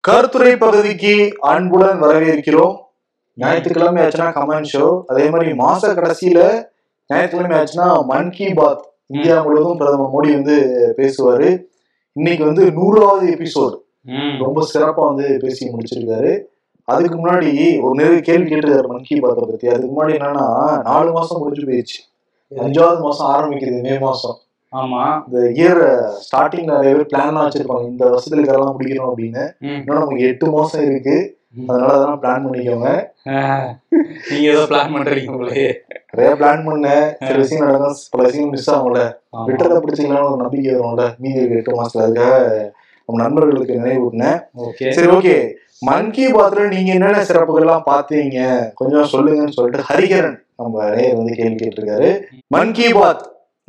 கருத்துரை பகுதிக்கு அன்புடன் வரவேற்கிறோம். ஞாயிற்றுக்கிழமை ஆச்சுன்னா கமெண்ட் ஷோ அதே மாதிரி மாச கடைசியில ஞாயிற்றுக்கிழமை ஆச்சுன்னா மன் கி பாத் இந்தியா முழுவதும் பிரதமர் மோடி வந்து பேசுவாரு. இன்னைக்கு வந்து நூறாவது எபிசோடு. ரொம்ப சிறப்பா வந்து பேசி முடிச்சிருக்காரு. அதுக்கு முன்னாடி ஒரு நிறைய கேள்வி கேட்டிருக்காரு மன் கி பாத்தை பத்தி. அதுக்கு முன்னாடி என்னன்னா நாலு மாசம் முடிஞ்சு போயிடுச்சு. அஞ்சாவது மாசம் ஆரம்பிக்குது மே மாசம். ஆமா. இந்த இயர் ஸ்டார்டிங் நிறைய பேர் பிளான்லாம் வச்சிருப்பாங்க. இந்த வருஷத்துல இதெல்லாம் முடிக்கணும் அப்படின்னு. இன்னும் நமக்கு எட்டு மாசம் இருக்கு. அதனால அதெல்லாம் பிளான் பண்ணிக்கோங்க. நீங்க ஏதோ பிளான் பண்றீங்க உங்களே நிறைய பிளான் பண்ணேன் சில விஷயம் நடக்கும் பல விஷயம் மிஸ் ஆகும்ல. விட்டதை பிடிச்சிக்கலாம்னு ஒரு நம்பிக்கை வரும்ல. மீதி இருக்க எட்டு மாசத்துல அதுக்காக நம்ம நண்பர்களுக்கு நினைவூட்டினேன் சரி ஓகே. மன் கி பாத்ல நீங்க என்னென்ன சிறப்புகள்லாம் பார்த்தீங்க? கொஞ்சம் சொல்லுங்கன்னு சொல்லிட்டு ஹரிகரன் நம்ம வந்து கேள்வி கேட்டிருக்காரு. மன் கி பாத்.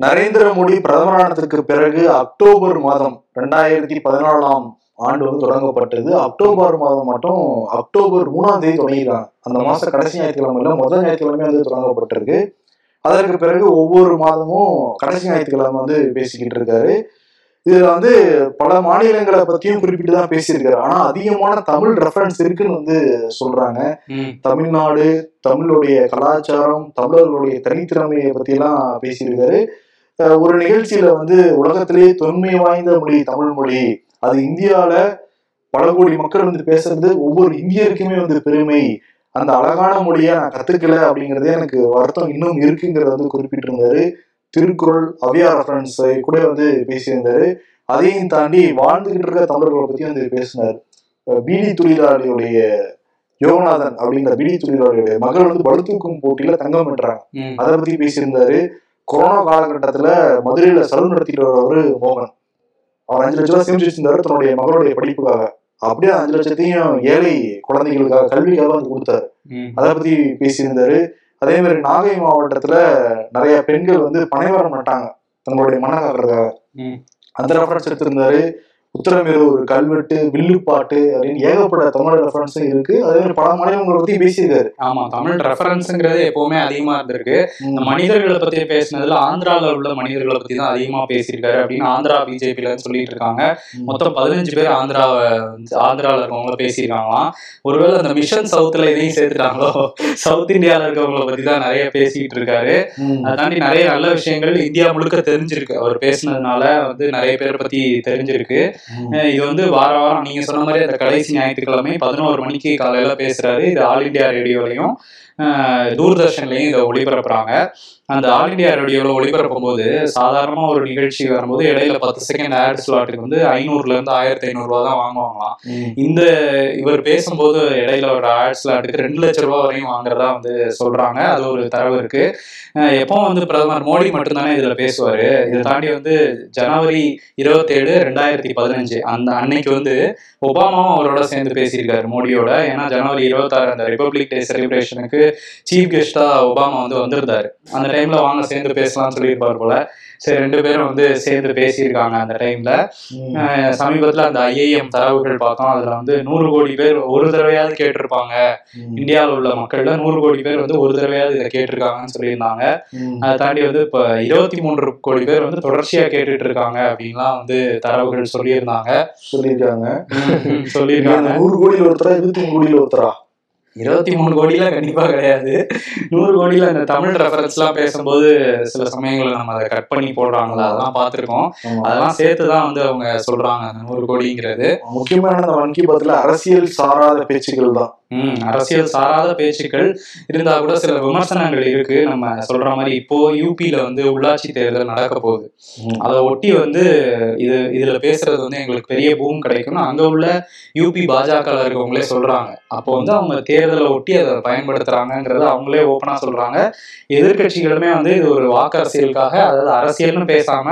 நரேந்திர மோடி பிரதமரானதுக்கு பிறகு அக்டோபர் மாதம் ரெண்டாயிரத்தி பதினாலாம் ஆண்டு வந்து தொடங்கப்பட்டது. அக்டோபர் மாதம் மட்டும் அக்டோபர் மூணாம் தேதி தொடங்கிருக்காங்க அந்த மாசம் கடைசி ஞாயிற்றுக்கிழமையில முதல் ஞாயிற்றுக்கிழமை வந்து தொடங்கப்பட்டிருக்கு. அதற்கு பிறகு ஒவ்வொரு மாதமும் கடைசி ஞாயிற்றுக்கிழமை வந்து பேசிக்கிட்டு இருக்காரு. இதுல வந்து பல மாநிலங்களை பத்தியும் குறிப்பிட்டு தான் பேசியிருக்காரு. ஆனா அதிகமான தமிழ் ரெஃபரன்ஸ் இருக்குன்னு வந்து சொல்றாங்க. தமிழ்நாடு தமிழுடைய கலாச்சாரம் தமிழர்களுடைய தனித்திறமையை பத்தி எல்லாம் பேசியிருக்காரு. ஒரு நிகழ்ச்சியில வந்து உலகத்திலேயே தொன்மை வாய்ந்த மொழி தமிழ் மொழி. அது இந்தியால பல கோடி மக்கள் வந்து பேசுறது ஒவ்வொரு இந்தியருக்குமே வந்து பெருமை. அந்த அழகான மொழியை நான் கத்துக்கல அப்படிங்கறதே எனக்கு வருத்தம் இன்னும் இருக்குங்கிறத வந்து குறிப்பிட்டிருந்தாரு. திருக்குறள் அவ்யா ரெஃபரன்ஸ் கூட வந்து பேசியிருந்தாரு. அதையும் தாண்டி வாழ்ந்துகிட்டு இருக்க தமிழர்களை பத்தி வந்து பேசினார். பீடி தொழிலாளியுடைய யோகநாதன் அப்படிங்கிற பீடி தொழிலாளியுடைய மகள் வந்து பளுதூக்கும் போட்டியில தங்கம் பெற்றாங்க ம். அதை பத்தி பேசியிருந்தாரு. கொரோனா காலகட்டத்துல மதுரையில சலூன் நடத்திட்டு வரவர் மோகன். அவர் அஞ்சு லட்ச ரூபாய் சேமிச்சு வச்சிருந்தாரு தன்னுடைய மகளுடைய படிப்புக்காக. அப்படியே அஞ்சு லட்சத்தையும் ஏழை குழந்தைகளுக்காக கல்விக்காக வந்து கொடுத்தாரு. அதை பத்தி பேசியிருந்தாரு. அதே மாதிரி நாகை மாவட்டத்துல நிறைய பெண்கள் வந்து பனைமரம் நட்டாங்க. தங்களுடைய மன காக்கிறதுக்காக. அந்த ரெஃபரன்ஸ் எடுத்திருந்தாரு உத்தரமேரூர் கல்வெட்டு வில்லுப்பாட்டு அப்படின்னு ஏகப்பட்ட தமிழ் ரெஃபரன்ஸும் இருக்கு. அதே மாதிரி பல மாநிலங்களை பத்தி பேசியிருக்காரு. ஆமா தமிழ் ரெஃபரன்ஸ்ங்கிறது எப்பவுமே அதிகமா இருந்திருக்கு. இந்த மனிதர்களை பத்தி பேசினதுல ஆந்திரால உள்ள மனிதர்களை பத்தி தான் அதிகமா பேசியிருக்காரு அப்படின்னு ஆந்திரா பிஜேபில சொல்லிட்டு இருக்காங்க. மொத்தம் பதினஞ்சு பேர் ஆந்திராவை ஆந்திரால இருக்கவங்கள பேசியிருக்காங்களாம். ஒருவேளை அந்த மிஷன் சவுத்துல இதையும் சேர்த்துட்டாங்களோ? சவுத் இந்தியால இருக்கவங்கள பத்தி தான் நிறைய பேசிட்டு இருக்காரு. அதை தாண்டி நிறைய நல்ல விஷயங்கள் இந்தியா முழுக்க தெரிஞ்சிருக்கு. அவர் பேசுனதுனால வந்து நிறைய பேர் பத்தி தெரிஞ்சிருக்கு. இது வந்து வார வாரம் நீங்க சொன்ன மாதிரி அந்த கடைசி ஞாயிற்றுக்கிழமை பதினோரு மணிக்கு காலையில பேசுறாரு. இது ஆல் இந்தியா ரேடியோலையும் தூர்தர்ஷன்லையும் இதை ஒளிபரப்புறாங்க. அந்த ஆல் இந்தியா ரேடியோவில் ஒளிபரப்பும் போது சாதாரணமா ஒரு நிகழ்ச்சி வரும்போது இடையில பத்து செகண்ட் ஆட் ஸ்லாட்டுக்கு வந்து ஐநூறுல இருந்து ஆயிரத்தி ஐநூறுரூவா தான் வாங்குவாங்களாம். இந்த இவர் பேசும்போது இடையில ஒரு ஆட் ஸ்லாட்டுக்கு ரெண்டு லட்ச ரூபா வரையும் வாங்குறதா வந்து சொல்றாங்க. அது ஒரு தரவு இருக்கு. எப்பவும் வந்து பிரதமர் மோடி மட்டும்தானே இதுல பேசுவாரு. இதை தாண்டி வந்து ஜனவரி இருபத்தேழு ரெண்டாயிரத்தி பதினஞ்சு அந்த அன்னைக்கு வந்து ஒபாமாவும் அவரோட சேர்ந்து பேசியிருக்காரு மோடியோட. ஏன்னா ஜனவரி இருபத்தாறு அந்த ரிபப்ளிக் டே செலிப்ரேஷனுக்கு சீஃப் கெஸ்டா ஒபாமா வந்து வந்திருந்தாரு. அந்த டைம்ல வாங்க சேர்ந்து பேசலாம்னு சொல்லியிருப்பார் போல. சரி ரெண்டு பேரும் வந்து சேர்ந்து பேசியிருக்காங்க அந்த டைம்ல சமீபத்துல அந்த ஐஏஎம் தரவுகள் பார்த்தோம். அதுல வந்து நூறு கோடி பேர் ஒரு தடவையாவது கேட்டிருப்பாங்க. இந்தியாவில் உள்ள மக்கள்ல நூறு கோடி பேர் வந்து ஒரு தடவையாவது இதை கேட்டிருக்காங்கன்னு சொல்லியிருந்தாங்க. அதை தாண்டி வந்து இப்ப இருபத்தி மூன்று கோடி பேர் வந்து தொடர்ச்சியா கேட்டுட்டு இருக்காங்க அப்படின்லாம் வந்து தரவுகள் சொல்லியிருந்தாங்க. சொல்லியிருக்காங்க. சொல்லியிருக்காங்க. நூறு கோடியில் ஒருத்தரா இருபத்தி மூணு கோடியில் ஒருத்தரா? இருபத்தி மூணு கோடியில கண்டிப்பா கிடையாது. நூறு கோடியில இந்த தமிழ் ரெஃபரன்ஸ் எல்லாம் பேசும்போது சில சமயங்கள்ல நம்ம அதை கட் பண்ணி போடுறாங்களா? அதெல்லாம் பார்த்திருக்கோம். ஆமா. அதெல்லாம் சேர்த்து தான் வந்து அவங்க சொல்றாங்க அந்த நூறு கோடிங்கிறது. முக்கியமான இந்த மன் கி அரசியல் சாராத பேச்சுக்கள் தான். அரசியல் சாராத பேச்சுக்கள் இருந்தா கூட சில விமர்சனங்கள் இருக்கு. நம்ம சொல்ற மாதிரி இப்போ யூபியில வந்து உள்ளாட்சி தேர்தல் நடக்க போகுது. அதை ஒட்டி வந்து இது இதுல பேசுறது வந்து எங்களுக்கு பெரிய பூம் கிடைக்கும்னு அங்க உள்ள யூபி பாஜக இருக்கவங்களே சொல்றாங்க. அப்போ வந்து அவங்க தேர்தலை ஒட்டி அதை பயன்படுத்துறாங்கங்கிறத அவங்களே ஓப்பனா சொல்றாங்க. எதிர்க்கட்சிகளுமே வந்து இது ஒரு வாக்கு அரசியலுக்காக அதாவது அரசியல்னு பேசாம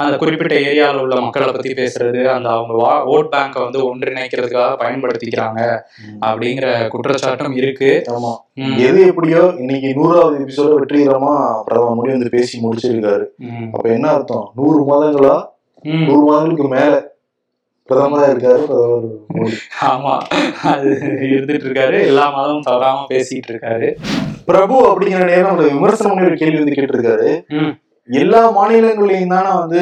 அந்த குறிப்பிட்ட ஏரியாவில் உள்ள மக்களை பத்தி பேசுறது அந்த அவங்க ஓட் பேங்கை வந்து ஒன்றிணைக்கிறதுக்காக பயன்படுத்திக்கிறாங்க அப்படிங்கிற குற்றச்சாட்டும் இருக்கு. எது எப்படியோ இன்னைக்கு நூறாவது எபிசோட வெற்றிகரமா பிரதமர் மோடி வந்து பேசி முடிச்சிருக்காரு. அப்ப என்ன அர்த்தம்? நூறு மாதங்களா. நூறு மாதங்களுக்கு மேல பிரதமரா இருக்காரு பிரதமர் ஆமா. அது இருந்துட்டு இருக்காரு எல்லா மாதமும் தவறாம பேசிட்டு இருக்காரு பிரபு அப்படிங்கிற நேரம் ஒரு விமர்சனம் கேள்வி வந்து கேட்டிருக்காரு. எல்லா மாநிலங்களையும் தானே வந்து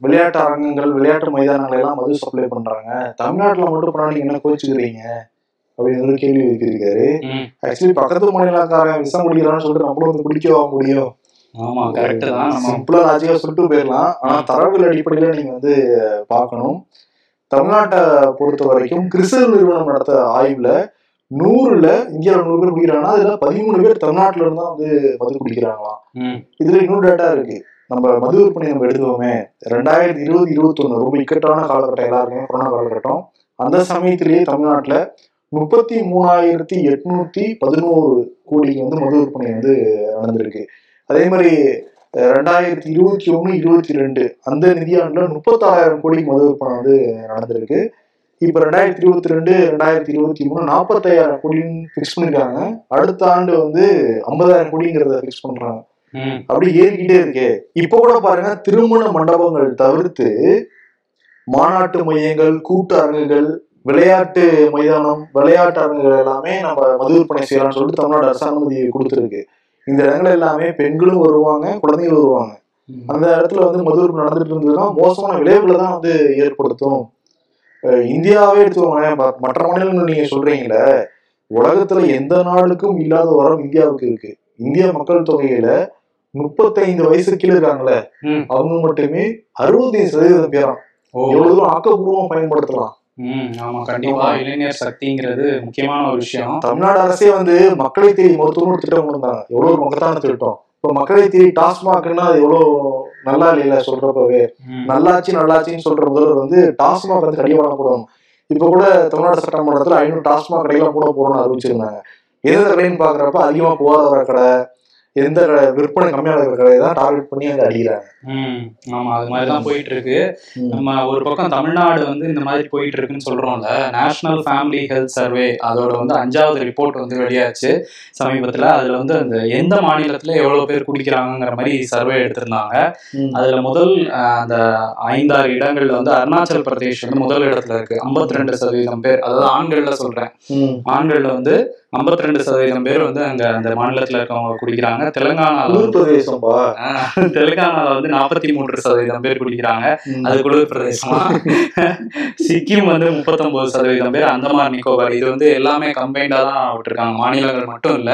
விளையாட்டு அரங்கங்கள் விளையாட்டு மைதானங்கள் எல்லாம் மது சப்ளை பண்றாங்க. தமிழ்நாட்டுல மட்டும் பண்ணா நீங்க என்ன கோச்சுக்கிறீங்க? அப்படின்னு ஒரு கேள்வி வைத்திருக்காரு ம். ஆக்சுவலி பக்கத்து மாநிலக்காரன் விஷம் குடிக்கிறான்னு சொல்லிட்டு நம்மளும் வந்து குடிக்கவா முடியும்? ஆமா கரெக்ட் தான். சிம்பிளா லாஜிக்கா சொல்லிட்டு போயிடலாம். ஆனா தரவுகள் அடிப்படையில நீங்க வந்து பார்க்கணும். தமிழ்நாட்டை பொறுத்த வரைக்கும் கிறிஸ்தவ நிறுவனம் நடத்த ஆய்வுல நூறுல இந்தியாவில் நூறு பேர் குடிக்கிறாங்கன்னா அதுல பதிமூணு பேர் தமிழ்நாட்டுல இருந்து வந்து மது குடிக்கிறாங்களாம். இதுல இன்னொரு டேட்டா இருக்கு. நம்ம மது விற்பனை நம்ம எடுத்துக்கோமே ரெண்டாயிரத்தி இருபது இருபத்தொன்னு ரொம்ப இக்கட்டான காலகட்டம் எல்லாருமே கொரோனா காலகட்டம். அந்த சமயத்திலேயே தமிழ்நாட்டுல முப்பத்தி மூணாயிரத்தி எட்நூத்தி பதினோரு கோடிக்கு வந்து மது விற்பனை வந்து நடந்திருக்கு. அதே மாதிரி ரெண்டாயிரத்தி இருபத்தி ஒண்ணு இருபத்தி ரெண்டு அந்த நிதியாண்டுல முப்பத்தாறாயிரம் கோடிக்கு மது விற்பனை வந்து நடந்திருக்கு. இப்ப ரெண்டாயிரத்தி இருபத்தி ரெண்டு ரெண்டாயிரத்தி இருபத்தி மூணு நாற்பத்தாயிரம் கோடின்னு ஃபிக்ஸ் பண்ணிருக்காங்க. அடுத்த ஆண்டு வந்து ஐம்பதாயிரம் கோடிங்கிறத ஃபிக்ஸ் பண்றாங்க. அப்படி ஏறிக்கிட்டே இருக்கே. இப்ப கூட பாருங்க திருமண மண்டபங்கள் தவிர்த்து மாநாட்டு மையங்கள் கூட்டு அரங்குகள் விளையாட்டு மைதானம் விளையாட்டு அரங்குகள் எல்லாமே நம்ம மது விற்பனை செய்யலாம்னு சொல்லிட்டு தமிழ்நாடு அரசு அனுமதி கொடுத்துருக்கு. இந்த இடங்கள் எல்லாமே பெண்களும் வருவாங்க குழந்தைகளும் வருவாங்க. அந்த இடத்துல வந்து மது விற்பனை நடந்துட்டு இருந்ததுன்னா மோசமான விளைவுகளை தான் வந்து ஏற்படுத்தும். இந்தியாவே எடுத்துக்கோங்களேன் மற்ற மாநிலங்கள் நீங்க சொல்றீங்களே உலகத்துல எந்த நாடுக்கும் இல்லாத வரம் இந்தியாவுக்கு இருக்கு. இந்திய மக்கள் தொகையில முப்பத்தைந்து வயசு கீழே இருக்காங்களே ம். அவங்க மட்டுமே அறுபத்தைந்து சதவீதம் பேரும் எவ்வளவு தூரம் ஆக்கப்பூர்வமா பயன்படுத்தலாம். ஆமா கண்டிப்பா. இளைஞர் சக்திங்கிறது முக்கியமான ஒரு விஷயம். தமிழ்நாடு அரசே வந்து மக்களை தேடி மருத்துவம் திட்டம் கொண்டு எவ்வளவு மகத்தான திட்டம். இப்ப மக்களை தேடி டாஸ்மாக்னா அது எவ்வளவு நல்லா இல்லையில சொல்றப்பவே. ம், நல்லாட்சி நல்லாட்சின்னு சொல்ற முதல்வர் வந்து டாஸ்மாக் வந்து கடிவாளம் போடணும். இப்ப கூட தமிழ்நாடு சட்டமன்றத்துல ஐநூறு டாஸ்மாக் கடையெல்லாம் போட போறோம்னு அறிவிச்சிருந்தாங்க. எந்த கடைன்னு பாக்குறப்ப அதிகமா புகார் வர கடை எந்த விற்பனை கம்மியா இருக்கிற கடையை தான் டார்கெட் பண்ணி அங்க அடிக்கிறாங்க. ஆமா அது மாதிரி தான் போயிட்டு இருக்கு நம்ம ஒரு பக்கம் தமிழ்நாடு வந்து இந்த மாதிரி போயிட்டு இருக்குன்னு சொல்றோம்ல நேஷனல் ஃபேமிலி ஹெல்த் சர்வே அதோட வந்து அஞ்சாவது ரிப்போர்ட் வந்து வெளியாச்சு சமீபத்துல. அதுல வந்து அந்த எந்த மாநிலத்துல எவ்வளவு பேர் குடிக்கிறாங்கங்கிற மாதிரி சர்வே எடுத்திருந்தாங்க. அதுல முதல் அந்த ஐந்தாறு இடங்கள்ல வந்து அருணாச்சல் பிரதேஷ் வந்து முதல் இடத்துல இருக்கு. 52% ரெண்டு சதவீதம் பேர் அதாவது ஆண்கள்ல சொல்றேன். ஆண்கள்ல வந்து 52% ரெண்டு சதவீதம் பேர் வந்து அங்க அந்த மாநிலத்துல இருக்கவங்க குடிக்கிறாங்க. தெலுங்கானால பிரதேசம்பா ஆஹ், தெலுங்கானால வந்து நாற்பத்தி மூன்று சதவீதம் பேர் குடிக்கிறாங்க. அது குளிர் பிரதேசமா சிக்கிம் வந்து முப்பத்தொன்பது சதவீதம் பேர் அந்தமான் நிக்கோபார். இது வந்து எல்லாமே கம்பைண்டா தான் விட்டுருக்காங்க. மாநிலங்கள் மட்டும் இல்ல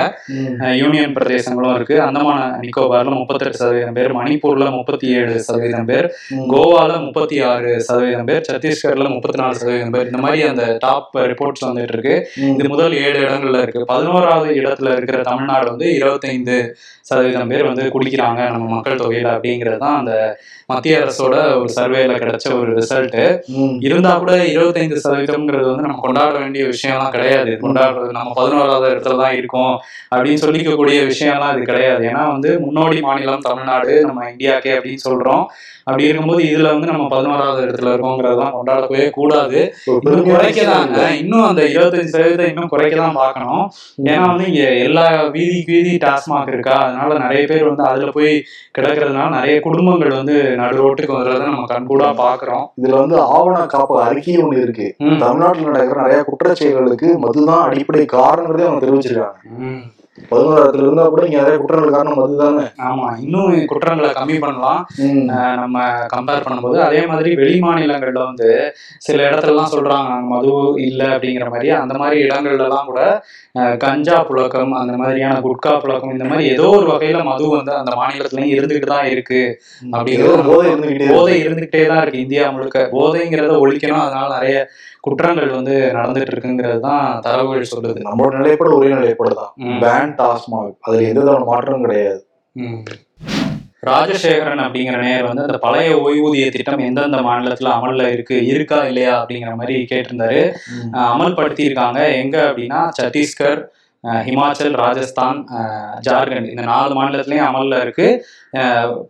யூனியன் பிரதேசங்களும் இருக்கு. அந்தமான நிக்கோபார்ல முப்பத்தெட்டு சதவீதம் பேர் மணிப்பூர்ல முப்பத்தி ஏழு சதவீதம் பேர். கோவால முப்பத்தி ஆறு சதவீதம் பேர் சத்தீஸ்கர்ல முப்பத்தி நாலு சதவீதம் பேர். இந்த மாதிரி அந்த டாப் ரிப்போர்ட்ஸ் வந்துட்டு இருக்கு. இது முதல் ஏழு இடங்கள்ல இருக்கு. பதினோராவது இடத்துல இருக்கிற தமிழ்நாடு வந்து இருபத்தைந்து சதவீதம் பேர் வந்து குடிக்கிறாங்க நம்ம மக்கள் தொகையில அப்படிங்கிறது தான் அந்த மத்திய அரசோட ஒரு சர்வேல கிடைச்ச ஒரு ரிசல்ட். இருந்தா கூட இருபத்தைந்து சதவீதம்ங்கிறது வந்து நம்ம கொண்டாட வேண்டிய விஷயம்லாம் கிடையாது. கொண்டாடுறது நம்ம பதினோராவது இடத்துல தான் இருக்கோம் அப்படின்னு சொல்லிக்கக்கூடிய விஷயம்லாம் இது கிடையாது. ஏன்னா வந்து முன்னோடி மாநிலம் தமிழ்நாடு நம்ம இந்தியாக்கே அப்படின்னு சொல்றோம். அப்படி இருக்கும்போது இதுல வந்து நம்ம பதினோராவது இடத்துல இருக்கோங்கிறதெல்லாம் கொண்டாடவே கூடாது. இன்னும் குறைக்கதாங்க. இன்னும் அந்த இருபத்தஞ்சு சதவீதம் இன்னும் குறைக்க தான் பார்க்கணும் ஏன்னா வந்து இங்க எல்லா வீதிக்கு வீதி டாஸ்மாக் இருக்கா? அதனால நிறைய பேர் வந்து அதுல போய் கிடக்கிறதுனால நிறைய குடும்பங்கள் வந்து நடு ரோட்டுக்கு வர்றதை நம்ம கண்கூடா பாக்குறோம் இதுல வந்து ஆவண காப்பு அறிக்கை ஒண்ணு இருக்கு. தமிழ்நாட்டுல நடக்கிற நிறைய குற்றச்செயல்களுக்கு மதுதான் அடிப்படை காரணங்கிறதே அவங்க தெரிவிச்சிருக்காங்க. பதினோராயிரத்துல இருந்தா கூட இங்க நிறைய குற்றங்கள் காரணம் மதுதானே ஆமா இன்னும் குற்றங்களை கம்மி பண்ணலாம். நம்ம கம்பேர் பண்ணும்போது அதே மாதிரி வெளி மாநிலங்கள்ல வந்து சில இடத்துலலாம் சொல்றாங்க அங்க மது இல்லை அப்படிங்கிற மாதிரி. அந்த மாதிரி இடங்கள்ல எல்லாம் கூட கஞ்சா புழக்கம் அந்த மாதிரியான குட்கா புழக்கம் இந்த மாதிரி ஏதோ ஒரு வகையில மது வந்து அந்த மாநிலத்திலயும் இருந்துகிட்டு தான் இருக்கு. ஒரு போதை இருந்துகிட்டே. போதை இருந்துகிட்டே தான் இருக்கு இந்தியா முழுக்க. போதைங்கிறத ஒழிக்கணும் அதனால நிறைய குற்றங்கள் வந்து நடந்துட்டு இருக்குங்கிறது தான் தரவுகள் சொல்லுது. நம்மளோட நிலைப்பாடு ஒரே நிலைப்பாடு தான். பேன் டாஸ்மாக் அதுல எந்த மாற்றமும் கிடையாது. ராஜசேகரன் அப்படிங்கிற நேயர் வந்து அந்த பழைய ஓய்வூதிய திட்டம் எந்தெந்த மாநிலத்துல அமல்ல இருக்கு இருக்கா இல்லையா அப்படிங்கிற மாதிரி கேட்டிருந்தாரு. அமல்படுத்தி இருக்காங்க எங்க அப்படின்னா சத்தீஸ்கர் ஹிமாச்சல் ராஜஸ்தான் ஜார்க்கண்ட். இந்த நாலு மாநிலத்திலயும் அமல்ல இருக்கு.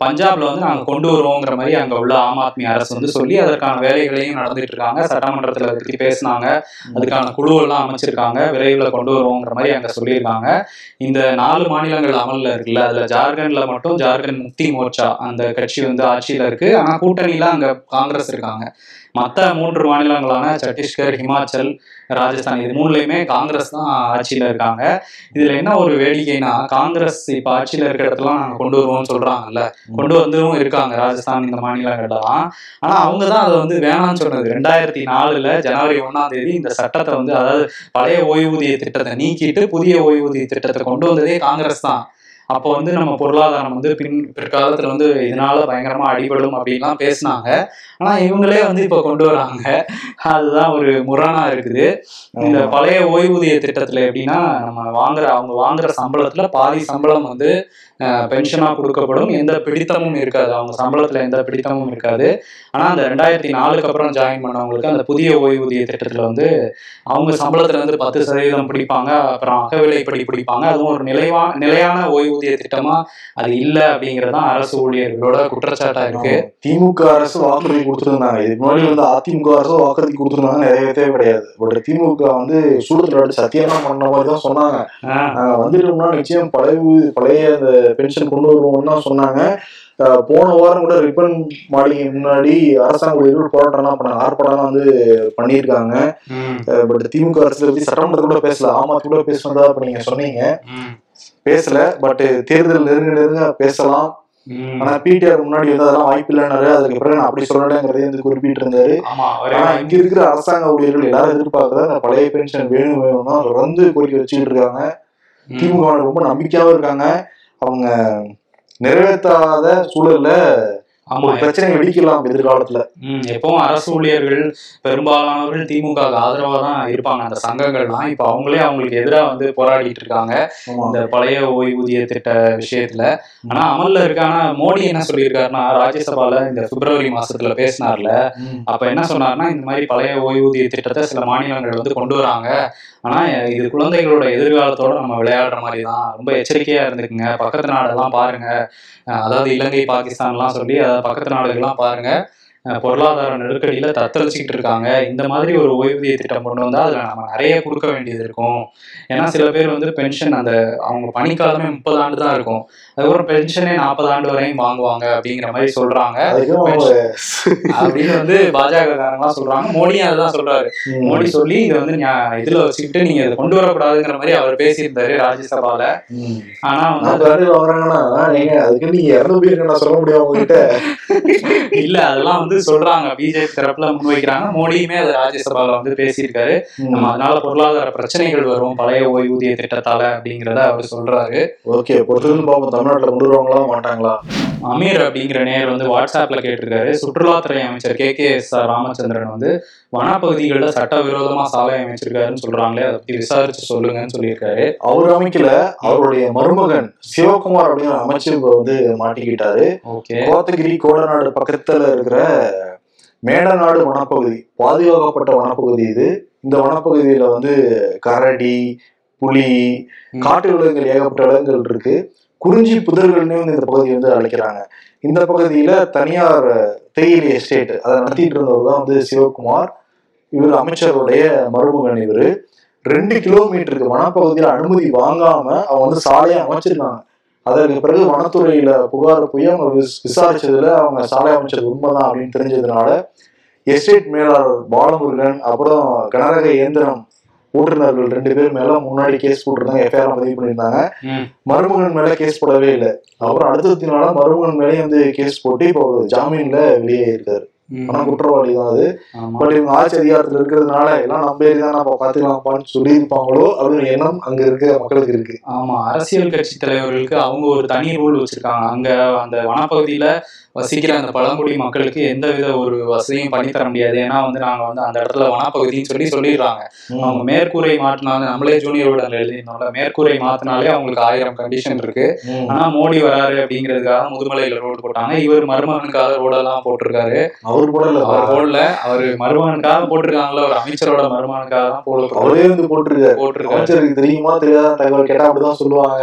பஞ்சாப்ல வந்து நாங்க கொண்டு வருவோங்கிற மாதிரி அங்க உள்ள ஆம் ஆத்மி அரசு வந்து சொல்லி அதற்கான வேலைகளையும் நடந்துட்டு இருக்காங்க சட்டமன்றத்துல அதை பத்தி பேசினாங்க. அதுக்கான குழுவெல்லாம் அமைச்சிருக்காங்க. விரைவில் கொண்டு வருவோங்கிற மாதிரி அங்க சொல்லியிருக்காங்க. இந்த நாலு மாநிலங்கள் அமல்ல இருக்குல்ல அதுல ஜார்க்கண்ட்ல மட்டும் ஜார்க்கண்ட் முக்தி மோர்ச்சா அந்த கட்சி வந்து ஆட்சியில இருக்கு. ஆனா கூட்டணியில அங்க காங்கிரஸ் இருக்காங்க. மற்ற மூன்று மாநிலங்களான சத்தீஸ்கர் ஹிமாச்சல் ராஜஸ்தான் இது மூணுலையுமே காங்கிரஸ் தான் ஆட்சியில இருக்காங்க. இதுல என்ன ஒரு வேடிக்கைனா காங்கிரஸ் இப்ப ஆட்சியில இருக்கிற இடத்துல கொண்டு வருவோம்னு சொல்றாங்கல்ல கொண்டு வந்தும் இருக்காங்க ராஜஸ்தான் இந்த மாநிலங்கள்லாம். ஆனா அவங்க தான் அதை வந்து வேணாம்னு சொன்னது ரெண்டாயிரத்தி நாலுல ஜனவரி ஒண்ணாம் தேதி இந்த சட்டத்தை வந்து அதாவது பழைய ஓய்வூதிய திட்டத்தை நீக்கிட்டு புதிய ஓய்வூதிய திட்டத்தை கொண்டு வந்ததே காங்கிரஸ் தான். அப்போ வந்து நம்ம பொருளாதாரம் வந்து பின் பிற்காலத்துல வந்து இதனால பயங்கரமா அடிபடும் அப்படின்லாம் பேசினாங்க. ஆனா இவங்களே வந்து இப்ப கொண்டு வராங்க. அதுதான் ஒரு முரணா இருக்குது. இந்த பழைய ஓய்வூதிய திட்டத்துல எப்படின்னா நம்ம வாங்குற அவங்க வாங்குற சம்பளத்துல பாதி சம்பளம் வந்து பென்ஷனா கொடுக்கப்படும். எந்த பிடித்தமும் இருக்காது. அவங்க சம்பளத்துல எந்த பிடித்தமும் இருக்காது. ஆனா அந்த ரெண்டாயிரத்தி நாலுக்கு அப்புறம் ஜாயின் பண்ணவங்களுக்கு அந்த புதிய ஓய்வூதிய திட்டத்துல வந்து அவங்க சம்பளத்துல இருந்து பத்து சதவீதம் பிடிப்பாங்க. அப்புறம் அகவிலைப்படி பிடிப்பாங்க. அதுவும் ஒரு நிலைவா நிலையான ஓய்வூதிய திட்டமா அது இல்லை அப்படிங்கறதுதான் அரசு ஊழியர்களோட குற்றச்சாட்டா இருக்கு. திமுக அரசு வாக்குறுதி கொடுத்திருந்தாங்க. இதுக்கு முன்னாடி வந்து அதிமுக அரசு வாக்குறுதி கொடுத்திருந்தாங்க. நிறைவேற்றவே கிடையாது. பட் திமுக வந்து அடிச்சு சத்தியம்லாம் பண்ண மாதிரி தான் சொன்னாங்க. வந்துட்டோம்னா நிச்சயம் பழைய பழைய அந்த பென்ஷன் கொண்டு வருவோம்னு சொன்னாங்க. போன வாரம் கூட ரிப்பன் மாளிகை முன்னாடி அரசாங்க ஊழியர்கள் போராட்டம்லாம் பண்ணாங்க ஆர்ப்பாட்டம்லாம் வந்து பண்ணியிருக்காங்க. பட் திமுக அரசு பத்தி சட்டமன்றத்துல கூட பேசல. ஆமா கூட பேசுனதா இப்ப நீங்க சொன்னீங்க. பேசல. பட் தேர்தல் நெருங்க நெருங்க பேசலாம். ஆனா பிடிஆர் முன்னாடி வந்து அதெல்லாம் வாய்ப்பு இல்லைன்னாரு அதுக்கு பிறகு நான் அப்படி சொல்லலைங்கிறதே வந்து குறிப்பிட்டு இருந்தாரு. ஆனா இங்க இருக்கிற அரசாங்க ஊழியர்கள் எல்லாரும் எதிர்பார்க்கறது அந்த பழைய பென்ஷன் வேணும் வேணும்னா தொடர்ந்து கோரிக்கை வச்சுக்கிட்டு இருக்காங்க. திமுக ரொம்ப நம்பிக்கையாவும் இருக்காங்க. அவங்க நிறைவேற்றாத சூழல்ல ஆமா ஒரு பிரச்சனை வெடிக்கலாம் எதிர்காலத்துல. எப்பவும் அரசு ஊழியர்கள் பெரும்பாலானவர்கள் திமுக ஆதரவா தான் இருப்பாங்க. அந்த சங்கங்கள்லாம் இப்ப அவங்களே அவங்களுக்கு எதிராக வந்து போராடிட்டு இருக்காங்க. இந்த பழைய ஓய்வூதிய திட்ட விஷயத்துல. ஆனா அமல்ல இருக்கான மோடி என்ன சொல்லியிருக்காருன்னா ராஜ்யசபால இந்த பிப்ரவரி மாசத்துல பேசினார்ல. அப்ப என்ன சொன்னார்னா இந்த மாதிரி பழைய ஓய்வூதிய திட்டத்தை சில மாநிலங்கள் வந்து கொண்டு வராங்க. ஆனா இது குழந்தைகளோட எதிர்காலத்தோட நம்ம விளையாடுற மாதிரி தான். ரொம்ப எச்சரிக்கையா இருந்துக்குங்க. பக்கத்து நாடெல்லாம் பாருங்க. அதாவது இலங்கை பாகிஸ்தான்லாம் சொல்லி அதாவது பக்கத்து நாடுகள்லாம் பாருங்க. பொருளாதார நெருக்கடியில தத்தளிச்சுக்கிட்டு இருக்காங்க. இந்த மாதிரி ஒரு ஓய்வூதிய திட்டம் கொண்டு வந்தா அதுல நம்ம நிறைய கொடுக்க வேண்டியது இருக்கும். ஏன்னா சில பேர் வந்து பென்ஷன் அந்த அவங்க பணிக்காலமே முப்பது ஆண்டு தான் இருக்கும். அதுக்கப்புறம் பென்ஷனே நாற்பது ஆண்டு வரையும் வாங்குவாங்க அப்படிங்கிற மாதிரி சொல்றாங்க. அப்படின்னு வந்து பாஜக காரங்களாம் சொல்றாங்க. மோடியும் அதுதான் சொல்றாரு. மோடி சொல்லி இதை வந்து இதுல வச்சுக்கிட்டு நீங்க இதை கொண்டு வரக்கூடாதுங்கிற மாதிரி அவர் பேசியிருந்தாரு ராஜ்யசபால. ஆனா வந்து நீங்க அதுக்கு நீங்க இறந்து சொல்ல முடியும் உங்ககிட்ட? இல்ல அதெல்லாம் வந்து சொல்றாங்க. பிஜேபி தரப்புல முன்வைக்கிறாங்க மோடியுமே அது ராஜ்யசபால வந்து பேசியிருக்காரு. நம்ம அதனால பொருளாதார பிரச்சனைகள் வரும். பழைய ஓய்வூதிய திட்டத்தால அப்படிங்கிறத அவர் சொல்றாரு. ஓகே பொறுத்திருந்து பார்ப்போம் தமிழ்நாட்டுல கொண்டு வருவாங்களா மாட்டாங்களா? அமீர் அப்படிங்கிற நேர் வந்து வாட்ஸ்அப்ல கேட்டிருக்காரு. சுற்றுலாத்துறை அமைச்சர் K K S R Ramachandran வந்து வனப்பகுதிகளில் சட்டவிரோதமா சாலை அமைச்சிருக்காருன்னு சொல்றாங்களே அதை பத்தி விசாரிச்சு சொல்லுங்கன்னு சொல்லியிருக்காரு. அவர் அமைக்கல அவருடைய மருமகன் சிவகுமார் அப்படிங்கிற அமைச்சர் வந்து மாட்டிக்கிட்டாரு. கோத்தகிரி கோடநாடு பக்கத்துல இருக்கிற மேடநாடு வனப்பகுதி பாதுகாக்கப்பட்ட வனப்பகுதி இது. இந்த வனப்பகுதியில வந்து கரடி புலி காட்டு விலங்குகள் ஏகப்பட்ட விலங்குகள் இருக்கு. குறிஞ்சி புதர்கள்னு வந்து இந்த பகுதியை வந்து அழைக்கிறாங்க. இந்த பகுதியில தனியார் தேயிலை எஸ்டேட் அதை நடத்திட்டு இருந்தவர் தான் வந்து சிவகுமார். இவர் அமைச்சருடைய மருமகன் இவர். ரெண்டு கிலோமீட்டருக்கு வனப்பகுதியில அனுமதி வாங்காம அவங்க வந்து சாலையை அமைச்சிருக்காங்க. அதற்கு பிறகு வனத்துறையில புகார் போய் அவங்க விசாரிச்சதுல அவங்க சாலை அமைச்சது உண்மைதான் அப்படின்னு தெரிஞ்சதுனால எஸ்டேட் மேலாளர் பாலமுருகன் அப்புறம் கனரக இயந்திரம் ஓட்டுநர்கள் ரெண்டு பேர் மேல முன்னாடி கேஸ் போட்டிருந்தாங்க. எஃப்ஐஆர் பதிவு பண்ணியிருந்தாங்க. மருமகன் மேல கேஸ் போடவே இல்லை. அப்புறம் அடுத்த நாள மருமகன் மேலேயே வந்து கேஸ் போட்டு இப்போ ஜாமீன்ல வெளியே இருக்காரு. ஆனா குற்றவாளி தான் அது. பட் இவங்க ஆட்சி அதிகாரத்துல இருக்கிறதுனால எல்லாம் நம்ம தான் நம்ம பாத்துக்கலாம்ப்பான்னு சொல்லியிருப்பாங்களோ அப்படின்னு எண்ணம் அங்க இருக்கிற மக்களுக்கு இருக்கு. ஆமா அரசியல் கட்சி தலைவர்களுக்கு அவங்க ஒரு தனி ரூல் வச்சிருக்காங்க. அங்க அந்த வனப்பகுதியில வசிக்கிற அந்த பழங்குடி மக்களுக்கு எந்த வித ஒரு வசதியும் பண்ணி தர முடியாது. ஏன்னா வந்து நாங்க வந்து அந்த இடத்துல வனப்பகுதின்னு சொல்லி சொல்லிடுறாங்க. அவங்க மேற்கூரை மாற்றினாலும் நம்மளே ஜூனியர் விடல எழுதினோம்ல மேற்கூரை மாத்தினாலே அவங்களுக்கு ஆயிரம் கண்டிஷன் இருக்கு. ஆனா மோடி வராரு அப்படிங்கிறதுக்காக முதுமலையில ரோடு போட்டாங்க. இவர் மருமகனுக்காக ரோடெல்லாம் போட்டிருக்காரு. அவர் அவர் போடல அவர் மருமகனுக்காக போட்டிருக்காங்கல்ல ஒரு அமைச்சரோட மருமகனுக்காக தான் போட அவரே வந்து போட்டிருக்காரு. போட்டிருக்காரு. தெரியுமா தெரியாத தகவல் கேட்டா அப்படிதான் சொல்லுவாங்க.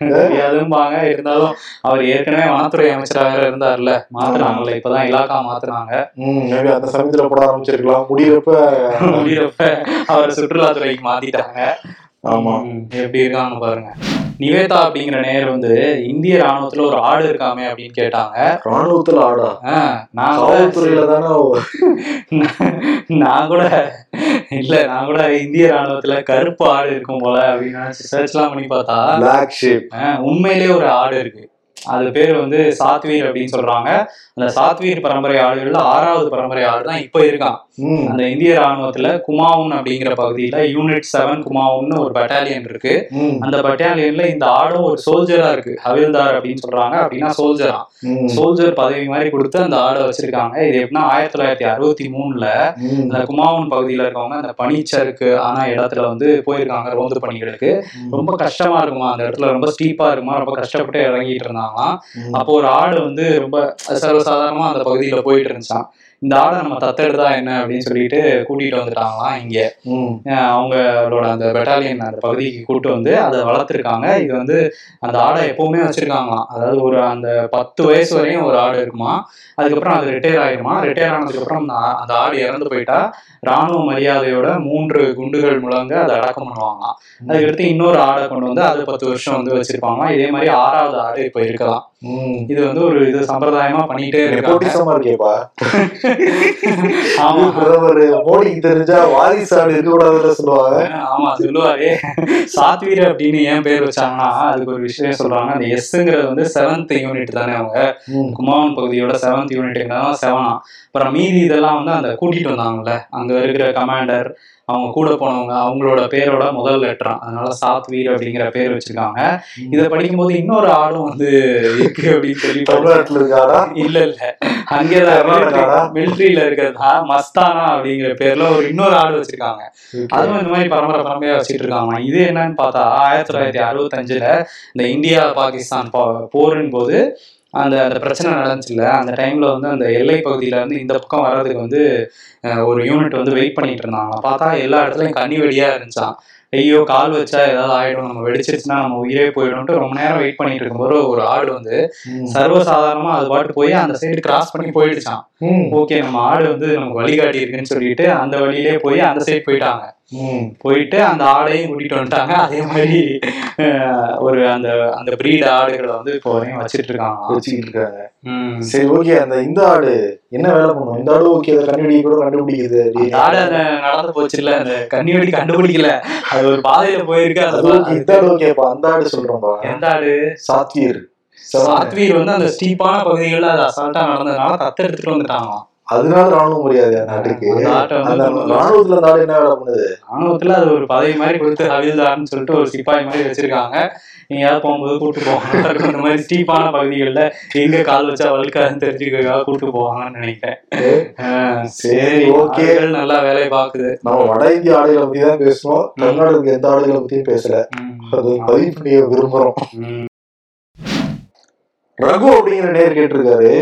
தெரியாதும்பாங்க. இருந்தாலும் அவர் ஏற்கனவே வனத்துறை அமைச்சராக வேற இருந்தார்ல மாத்துனாங்கல்ல இப்பதான் இலாக்கா மாத்துனாங்க. ம் மேபி அந்த சமயத்துல போட ஆரம்பிச்சிருக்கலாம். முடியறப்ப முடியறப்ப அவர் சுற்றுலாத்துறைக்கு மாத்திட்டாங்க. ஆமா. எப்படி இருக்காங்க பாருங்க. நிவேதா அப்படிங்கிற நேர் வந்து இந்திய ராணுவத்துல ஒரு ஆடு இருக்காமே அப்படின்னு கேட்டாங்க. ராணுவத்துல ஆடா? நான் கூட காவல்துறையில தானே நான் கூட இல்ல நான் கூட இந்திய ராணுவத்துல கருப்பு ஆடு இருக்கும் போல அப்படின்னு சர்ச் எல்லாம் பண்ணி பார்த்தா உண்மையிலேயே ஒரு ஆடு இருக்கு. அது பேர் வந்து சாத்வீர் அப்படின்னு சொல்றாங்க. அந்த சாத்வீர் பரம்பரை ஆடுகள்ல ஆறாவது பரம்பரை ஆடு தான் இப்ப இருக்கான். அந்த இந்திய ராணுவத்துல குமாவுன் அப்படிங்கிற பகுதியில யூனிட் செவன் குமாவுன்னு ஒரு பட்டாலியன் இருக்கு. அந்த பட்டாலியன்ல இந்த ஆடும் ஒரு சோல்ஜரா இருக்கு. ஹவில்தார் அப்படின்னு சொல்றாங்க. அப்படின்னா சோல்ஜரா சோல்ஜர் பதவி மாதிரி கொடுத்து அந்த ஆடை வச்சிருக்காங்க. இது எப்படின்னா ஆயிரத்தி தொள்ளாயிரத்தி அறுபத்தி மூணுல அந்த குமாவுன் பகுதியில இருக்கவங்க அந்த பனிச்சருக்கு ஆன இடத்துல வந்து போயிருக்காங்க ரோந்து பணிகளுக்கு. ரொம்ப கஷ்டமா இருக்குமா? அந்த இடத்துல ரொம்ப ஸ்டீப்பா இருக்குமா? ரொம்ப கஷ்டப்பட்டு இறங்கிட்டு இருந்தாங்களாம். ம். அப்போ ஒரு ஆடு வந்து ரொம்ப சாதாரணமா அந்த பகுதியில போயிட்டு இருந்துச்சான் இந்த ஆடை நம்ம தத்தெடுத்தா என்ன அப்படின்னு சொல்லிட்டு கூட்டிட்டு வந்துட்டாங்களாம் இங்க. அவங்களோட அந்த பெட்டாலியன் அந்த பகுதிக்கு கூட்டு வந்து அதை வளர்த்துருக்காங்க. இது வந்து அந்த ஆடை எப்பவுமே வச்சிருக்காங்களாம். அதாவது ஒரு அந்த பத்து வயசு வரையும் ஒரு ஆடு இருக்குமா அதுக்கப்புறம் அது ரிட்டையர் ஆயிருமா? ரிட்டையர் ஆனதுக்கு அப்புறம் அந்த ஆடு இறந்து போயிட்டா ராணுவ மரியாதையோட மூன்று குண்டுகள் முழங்க அதை அடக்கம் பண்ணுவாங்களாம். அதுக்கடுத்து இன்னொரு ஆடை கொண்டு வந்து அது பத்து வருஷம் வந்து வச்சிருப்பாங்களாம். இதே மாதிரி ஆறாவது ஆடு இப்ப இருக்கலாம். இது வந்து ஒரு இது சம்பிரதாயமா பண்ணிட்டே இருக்கேப்பா. ஆமா. பிரதமர் மோடிக்கு தெரிஞ்சா வாரிசு ஆடு இருக்கக்கூடாதுன்னு சொல்லுவாங்க. ஆமா சொல்லுவாரு. சாத்வீர் அப்படின்னு ஏன் பேர் வச்சாங்கன்னா அதுக்கு ஒரு விஷயம் சொல்றாங்க. அந்த எஸ்ங்கிறது வந்து செவன்த் யூனிட் தானே அவங்க. குமாவன் பகுதியோட செவன்த் யூனிட் செவனா அப்புறம் மீதி இதெல்லாம் வந்து அந்த கூட்டிட்டு வந்தாங்கல்ல அங்க இருக்கிற கமாண்டர் அவங்க கூட போனவங்க அவங்களோட பேரோட முதல் லெட்டரா அதனால சாத்வீர் அப்படிங்கிற பேர் வச்சிருக்காங்க. இதை படிக்கும்போது இன்னொரு ஆடும் வந்து இருக்கு அப்படின்னு சொல்லி. தமிழ்நாட்டுல இல்ல இல்ல. அங்கேதான்? மிலிட்ரியில இருக்கிறதா? மஸ்தானா அப்படிங்கிற பேர்ல ஒரு இன்னொரு ஆடு வச்சிருக்காங்க. அதுவும் இந்த மாதிரி பரம்பரை பரம்பரையா வச்சுட்டு இருக்காங்க. இது என்னன்னு பார்த்தா ஆயிரத்தி தொள்ளாயிரத்தி அறுபத்தஞ்சுல இந்த இந்தியா பாகிஸ்தான் போரின் போது அந்த அந்த பிரச்சனை நடந்துச்சுல்ல அந்த டைம்ல வந்து அந்த எல்லை பகுதியில இருந்து இந்த பக்கம் வர்றதுக்கு வந்து ஒரு யூனிட் வந்து வெயிட் பண்ணிட்டு இருந்தாங்க பார்த்தா எல்லா இடத்துலயும் கண்ணி வெடியா இருந்துச்சான் ஐயோ கால் வச்சா ஏதாவது ஆயிடும் நம்ம வெடிச்சிருச்சுன்னா நம்ம உயிரே போயிடும்ட்டு ரொம்ப நேரம் வெயிட் பண்ணிட்டு இருக்கும்போது ஒரு ஆடு வந்து. சர்வசாதாரணமா அது பாட்டு போய் அந்த சைடு கிராஸ் பண்ணி போயிடுச்சான். ஓகே நம்ம ஆடு வந்து நமக்கு வழிகாட்டி இருக்குன்னு சொல்லிட்டு அந்த வழியிலே போய் அந்த சைடு போயிட்டாங்க. போயிட்டு அந்த ஆடையும் கூட்டிட்டு வந்துட்டாங்க. அதே மாதிரி ஒரு அந்த அந்த பிரீட் ஆடுகளை வந்து இப்போ வரையும் வச்சிட்டு இருக்காங்க. வச்சுக்கிட்டு இருக்காங்க. சரி ஓகே அந்த இந்த ஆடு என்ன வேலை பண்ணும்? இந்த ஆடு ஓகே அதை கண்டுபிடிக்க கூட கண்டுபிடிக்குது ஆடு அந்த நடந்து போச்சு இல்ல அந்த கன்னிவெடி கண்டுபிடிக்கல. அது ஒரு பாதையில போயிருக்கு. அது இந்த ஆடு ஓகேப்பா அந்த ஆடு சொல்றோம்பா? எந்த ஆடு? சாத்வீர். சாத்வீர் வந்து அந்த ஸ்டீப்பான பகுதிகளில் அது அசால்ட்டா நடந்ததுனால தத்து எடுத்துட்டு வந்துட்டாங்களாம். அதனால ராணுவ மரியாதை நாட்டுக்கு ராணுவத்துல ஆடு என்ன வேலை பண்ணுது? ராணுவத்துல அது ஒரு பதவி மாதிரி கொடுத்து ஹவில்தார்னு சொல்லிட்டு ஒரு சிப்பாய் மாதிரி வச்சிருக்காங்க. எங்கேயாவது போகும்போது கூட்டு போவாங்க அந்த மாதிரி ஸ்டீப்பான பகுதிகளில் எங்க கால் வச்சா வழுக்காதுன்னு தெரிஞ்சுக்கிறதுக்காக கூட்டு போவாங்கன்னு நினைக்கிறேன். சரி. ஓகே. நல்லா வேலையை பாக்குது நம்ம வட இந்திய ஆடுகளை பத்தி தான் பேசுவோம். தமிழ்நாடுக்கு எந்த ஆடுகளை பத்தியும் பேசல. அது பதிவு பண்ணி விரும்புறோம். ரகு அப்படிங்கிற நேர் கேட்டிருக்காரு.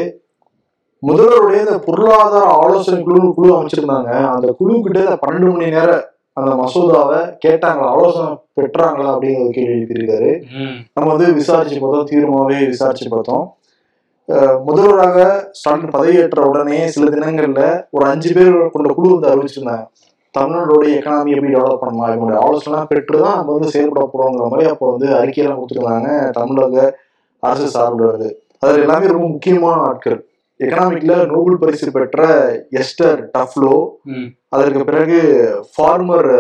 முதல்வருடைய இந்த பொருளாதார ஆலோசனை குழு குழு அமைச்சிருந்தாங்க. அந்த குழு கிட்ட பன்னெண்டு மணி நேரம் அந்த மசோதாவை கேட்டாங்களா? ஆலோசனை பெற்றாங்களா அப்படிங்கிற ஒரு கேள்வி எழுப்பியிருக்காரு. நம்ம வந்து விசாரிச்சு பார்த்தோம். தீவிரமாவே விசாரிச்சு பார்த்தோம். முதல்வராக ஸ்டாலின் பதவியேற்ற உடனே சில தினங்கள்ல ஒரு அஞ்சு பேர் கொண்ட குழு வந்து அறிவிச்சிருந்தாங்க. தமிழ்நாடுடைய எக்கனாமி எப்படி டெவலப் பண்ணலாம் இவங்களுடைய ஆலோசனை பெற்று தான் நம்ம வந்து செயல்பட போறோங்கிற மாதிரி அப்போ வந்து அறிக்கையெல்லாம் கொடுத்துருந்தாங்க தமிழக அரசு சார்பில் இருந்து. அதில் எல்லாமே ரொம்ப முக்கியமான ஆட்கள். எக்கனாமிக்ல நோபல் பரிசு பெற்ற எஸ்டர் டஃப்லோ. அதற்கு பிறகு former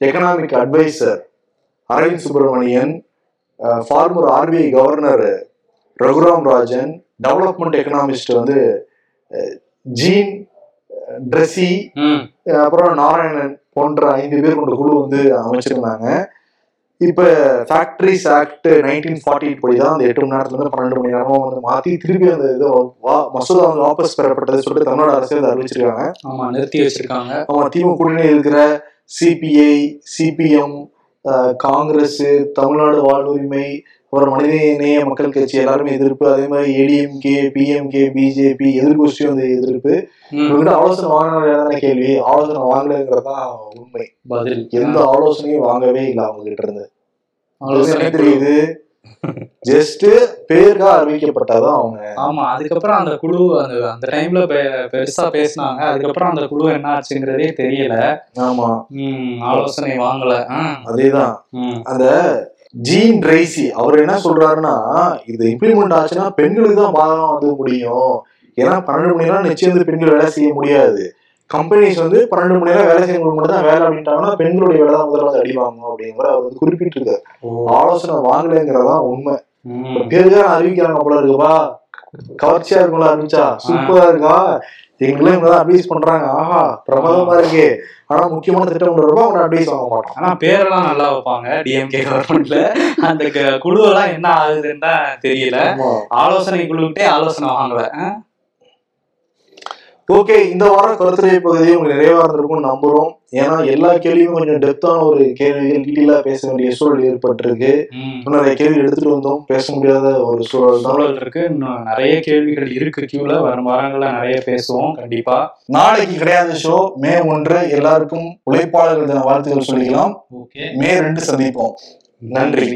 economic advisor Arvind Subramanian former RBI governor Raghuram Rajan development economist வந்து ஜீன் ட்ரெஸி ம். அப்புறம் நாராயணன் போன்ற ஐந்து பேர் கொண்ட குழு வந்து அமைச்சிருந்தாங்க இப்ப ஃபேக்டரிஸ் ஆக்ட் நைன்டீன் ஃபார்ட்டி படி தான் அந்த எட்டு மணி நேரத்துல இருந்து பன்னெண்டு மணி நேரமா வந்து மாத்தி திருப்பி அந்த இது வா- மசோதா வந்து வாபஸ் பெறப்பட்டது சொல்லிட்டு தமிழ்நாடு அரசு அதை அறிவிச்சிருக்காங்க. ஆமா நிறுத்தி வச்சிருக்காங்க. ஆமா திமுக கூட்டணி இருக்கிற சிபிஐ சிபிஎம் காங்கிரஸ் தமிழ்நாடு வாழ்வுரிமை அப்புறம் மனிதநேய மக்கள் கட்சி எல்லாருமே எதிர்ப்பு. அதே மாதிரி ஏடிஎம்கே பிஎம்கே பிஜேபி எதிர்கோஷ்டியும் வந்து எதிர்ப்பு. ம். இவங்ககிட்ட ஆலோசனை வாங்கினாங்க கேள்வி? ஆலோசனை வாங்கலைங்கிறது தான் உண்மை. பதில். எந்த ஆலோசனையும் வாங்கவே இல்லை அவங்க கிட்ட இருந்து. ஆலோசனை தெரியுது ஜஸ்ட் பேருக்கா அறிவிக்கப்பட்டாதான் அவங்க. ஆமா அதுக்கப்புறம் அந்த குழு அந்த அந்த டைம்ல பெருசா பேசினாங்க. அதுக்கப்புறம் அந்த குழு என்ன ஆச்சுங்கிறதே தெரியல. ஆமா. ஆலோசனை வாங்கல. அதேதான். அந்த ஜீன் ரைசி அவர் என்ன சொல்றாருன்னா இது இம்ப்ளிமெண்ட் ஆச்சுன்னா பெண்களுக்கு தான் பாதகம் வந்து முடியும். ஏன்னா பன்னெண்டு மணி நேரம் நிச்சயம் வந்து பெண்கள் வேலை செய்ய முடியாது. கம்பெனிஸ் வந்து பன்னெண்டு மணி நேரம் வேலை செய்யறவங்களுக்கு மட்டும் தான் வேலை அப்படின்ட்டாங்கன்னா பெண்களுடைய வேலை தான் முதல்ல வந்து அடிவாங்க அப்படிங்கிற அவர் வந்து குறிப்பிட்டிருக்காரு. ஆலோசனை வாங்கலைங்கிறதா உண்மை. பேருக்கார அறிவிக்கிறாங்க போல இருக்குப்பா கவர்ச்சியா இருக்கும்ல அறிவிச்சா சூப்பரா இருக்கா? எங்களும் இவங்க தான் அட்வைஸ் பண்றாங்க. ஆஹா பிரமாதமா இருக்கே. ஆனா முக்கியமான திட்டம் கொண்டு அவங்க அட்வைஸ் வாங்க மாட்டோம். ஆனா பேரெல்லாம் நல்லா வைப்பாங்க டிஎம்கே கவர்மெண்ட்ல அந்த குழுவெல்லாம் என்ன ஆகுதுன்னு தான் தெரியல. ஆலோசனை குழுக்கிட்டே ஆலோசனை வாங்கல? ஓகே இந்த வாரம் கருத்துரை பகுதி உங்களுக்கு நிறைவா இருந்திருக்கும்னு நம்புறோம். ஏன்னா எல்லா கேள்வியும் கொஞ்சம் டெப்தான ஒரு கேள்விகள் டீட்டெயிலா பேச வேண்டிய சூழல் ஏற்பட்டிருக்கு. நிறைய கேள்வி எடுத்துட்டு வந்தோம். பேச முடியாத ஒரு சூழல் சூழல் இருக்கு. இன்னும் நிறைய கேள்விகள் இருக்கு கியூல வரும் வாரங்கள்ல நிறைய பேசுவோம் கண்டிப்பா. நாளைக்கு கிடையாது ஷோ மே ஒன்று எல்லாருக்கும் உழைப்பாளர்கள் தின வாழ்த்துக்கள் சொல்லிக்கலாம். மே ரெண்டு சந்திப்போம். நன்றி.